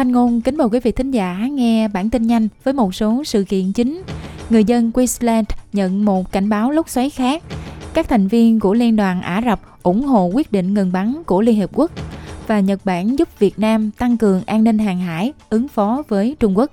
Thanh Ngôn kính mời quý vị thính giả nghe bản tin nhanh với một số sự kiện chính. Người dân Queensland nhận một cảnh báo lốc xoáy khác. Các thành viên của Liên đoàn Ả Rập ủng hộ quyết định ngừng bắn của Liên Hiệp Quốc và Nhật Bản giúp Việt Nam tăng cường an ninh hàng hải, ứng phó với Trung Quốc.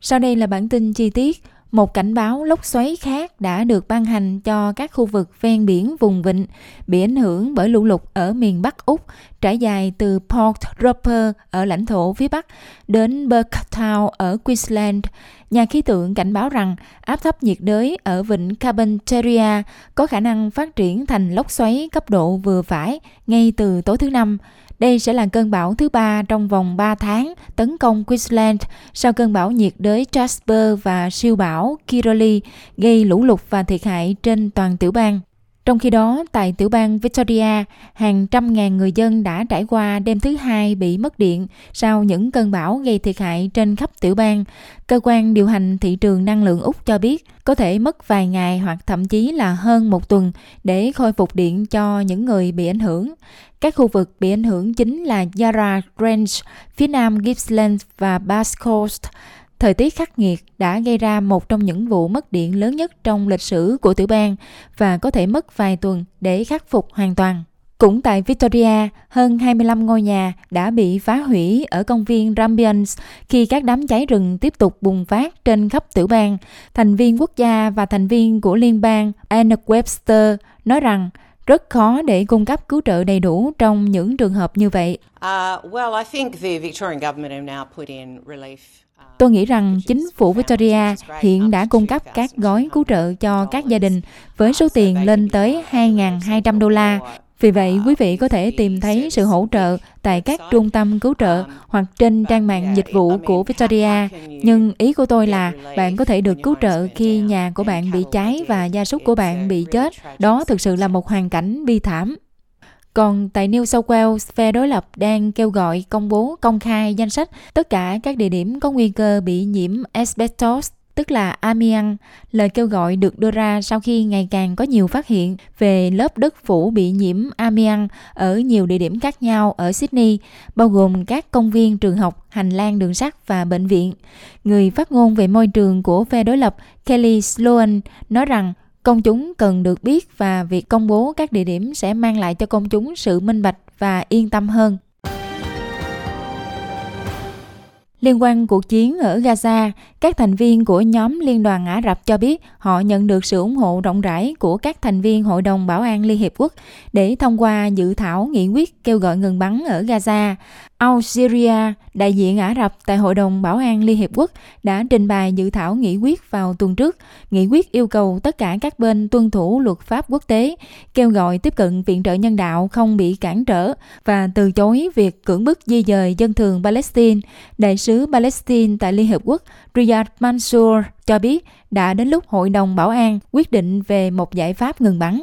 Sau đây là bản tin chi tiết. Một cảnh báo lốc xoáy khác đã được ban hành cho các khu vực ven biển vùng vịnh bị ảnh hưởng bởi lũ lụt ở miền Bắc Úc, trải dài từ Port Roper ở lãnh thổ phía Bắc đến Burketown ở Queensland. Nhà khí tượng cảnh báo rằng áp thấp nhiệt đới ở vịnh Carpentaria có khả năng phát triển thành lốc xoáy cấp độ vừa phải ngay từ tối thứ Năm. Đây sẽ là cơn bão thứ ba trong vòng 3 tháng tấn công Queensland sau cơn bão nhiệt đới Jasper và siêu bão Kiroli gây lũ lụt và thiệt hại trên toàn tiểu bang. Trong khi đó, tại tiểu bang Victoria, hàng trăm ngàn người dân đã trải qua đêm thứ hai bị mất điện sau những cơn bão gây thiệt hại trên khắp tiểu bang. Cơ quan điều hành thị trường năng lượng Úc cho biết có thể mất vài ngày hoặc thậm chí là hơn một tuần để khôi phục điện cho những người bị ảnh hưởng. Các khu vực bị ảnh hưởng chính là Yarra Range, phía nam Gippsland và Bass Coast. Thời tiết khắc nghiệt đã gây ra một trong những vụ mất điện lớn nhất trong lịch sử của tiểu bang và có thể mất vài tuần để khắc phục hoàn toàn. Cũng tại Victoria, hơn 25 ngôi nhà đã bị phá hủy ở công viên Rambians khi các đám cháy rừng tiếp tục bùng phát trên khắp tiểu bang. Thành viên quốc gia và thành viên của liên bang Anna Webster nói rằng rất khó để cung cấp cứu trợ đầy đủ trong những trường hợp như vậy. Uh, well, I think the Victorian government have now put in relief Tôi nghĩ rằng chính phủ Victoria hiện đã cung cấp các gói cứu trợ cho các gia đình với số tiền lên tới 2.200 đô la vì vậy, quý vị có thể tìm thấy sự hỗ trợ tại các trung tâm cứu trợ hoặc trên trang mạng dịch vụ của Victoria. Nhưng ý của tôi là bạn có thể được cứu trợ khi nhà của bạn bị cháy và gia súc của bạn bị chết. Đó thực sự là một hoàn cảnh bi thảm. Còn tại New South Wales, phe đối lập đang kêu gọi công bố công khai danh sách tất cả các địa điểm có nguy cơ bị nhiễm asbestos tức là amian. Lời kêu gọi được đưa ra sau khi ngày càng có nhiều phát hiện về lớp đất phủ bị nhiễm amian ở nhiều địa điểm khác nhau ở Sydney, bao gồm các công viên, trường học, hành lang đường sắt và bệnh viện. Người phát ngôn về môi trường của phe đối lập Kelly Sloan nói rằng công chúng cần được biết và việc công bố các địa điểm sẽ mang lại cho công chúng sự minh bạch và yên tâm hơn. Liên quan cuộc chiến ở Gaza, các thành viên của nhóm Liên đoàn Ả Rập cho biết họ nhận được sự ủng hộ rộng rãi của các thành viên Hội đồng Bảo an Liên Hiệp Quốc để thông qua dự thảo nghị quyết kêu gọi ngừng bắn ở Gaza. Algeria, đại diện Ả Rập tại Hội đồng Bảo an Liên Hiệp Quốc đã trình bày dự thảo nghị quyết vào tuần trước. Nghị quyết yêu cầu tất cả các bên tuân thủ luật pháp quốc tế, kêu gọi tiếp cận viện trợ nhân đạo không bị cản trở và từ chối việc cưỡng bức di dời dân thường Palestine. Đại sứ Palestine tại Liên hiệp Quốc Riyad Mansour cho biết đã đến lúc Hội đồng Bảo an quyết định về một giải pháp ngừng bắn.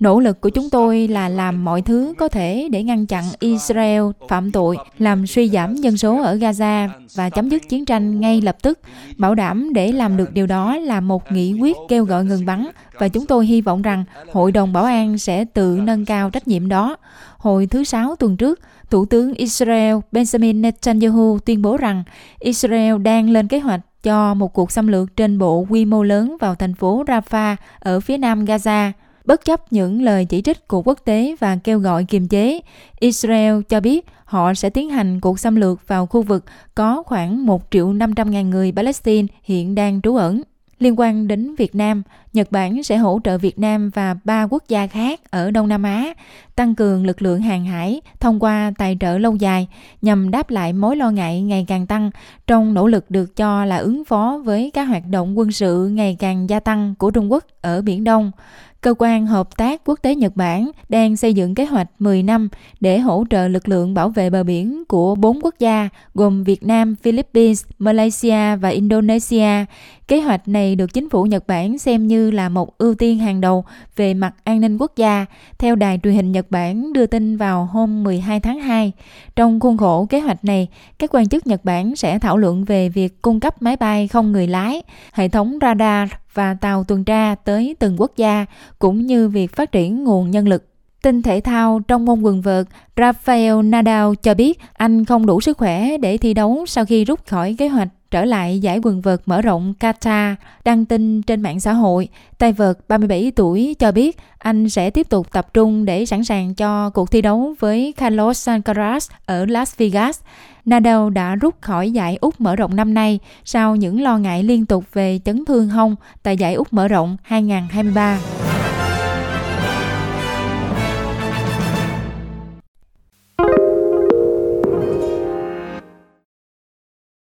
Nỗ lực của chúng tôi là làm mọi thứ có thể để ngăn chặn Israel phạm tội, làm suy giảm dân số ở Gaza và chấm dứt chiến tranh ngay lập tức. Bảo đảm để làm được điều đó là một nghị quyết kêu gọi ngừng bắn và chúng tôi hy vọng rằng Hội đồng Bảo an sẽ tự nâng cao trách nhiệm đó. Hồi thứ Sáu tuần trước, Thủ tướng Israel Benjamin Netanyahu tuyên bố rằng Israel đang lên kế hoạch cho một cuộc xâm lược trên bộ quy mô lớn vào thành phố Rafah ở phía nam Gaza. Bất chấp những lời chỉ trích của quốc tế và kêu gọi kiềm chế, Israel cho biết họ sẽ tiến hành cuộc xâm lược vào khu vực có khoảng 1 triệu 500 ngàn người Palestine hiện đang trú ẩn. Liên quan đến Việt Nam, Nhật Bản sẽ hỗ trợ Việt Nam và ba quốc gia khác ở Đông Nam Á tăng cường lực lượng hàng hải thông qua tài trợ lâu dài nhằm đáp lại mối lo ngại ngày càng tăng trong nỗ lực được cho là ứng phó với các hoạt động quân sự ngày càng gia tăng của Trung Quốc ở Biển Đông. Cơ quan Hợp tác Quốc tế Nhật Bản đang xây dựng kế hoạch 10 năm để hỗ trợ lực lượng bảo vệ bờ biển của bốn quốc gia gồm Việt Nam, Philippines, Malaysia và Indonesia Kế hoạch này được chính phủ Nhật Bản xem như như là một ưu tiên hàng đầu về mặt an ninh quốc gia, theo đài truyền hình Nhật Bản đưa tin vào hôm 12 tháng 2. Trong khuôn khổ kế hoạch này, các quan chức Nhật Bản sẽ thảo luận về việc cung cấp máy bay không người lái, hệ thống radar và tàu tuần tra tới từng quốc gia, cũng như việc phát triển nguồn nhân lực. Tin thể thao trong môn quần vợt, Rafael Nadal cho biết anh không đủ sức khỏe để thi đấu sau khi rút khỏi kế hoạch trở lại giải quần vợt mở rộng Qatar, đăng tin trên mạng xã hội, tay vợt 37 tuổi cho biết anh sẽ tiếp tục tập trung để sẵn sàng cho cuộc thi đấu với Carlos Alcaraz ở Las Vegas. Nadal đã rút khỏi giải Úc mở rộng năm nay sau những lo ngại liên tục về chấn thương hông tại giải Úc mở rộng 2023.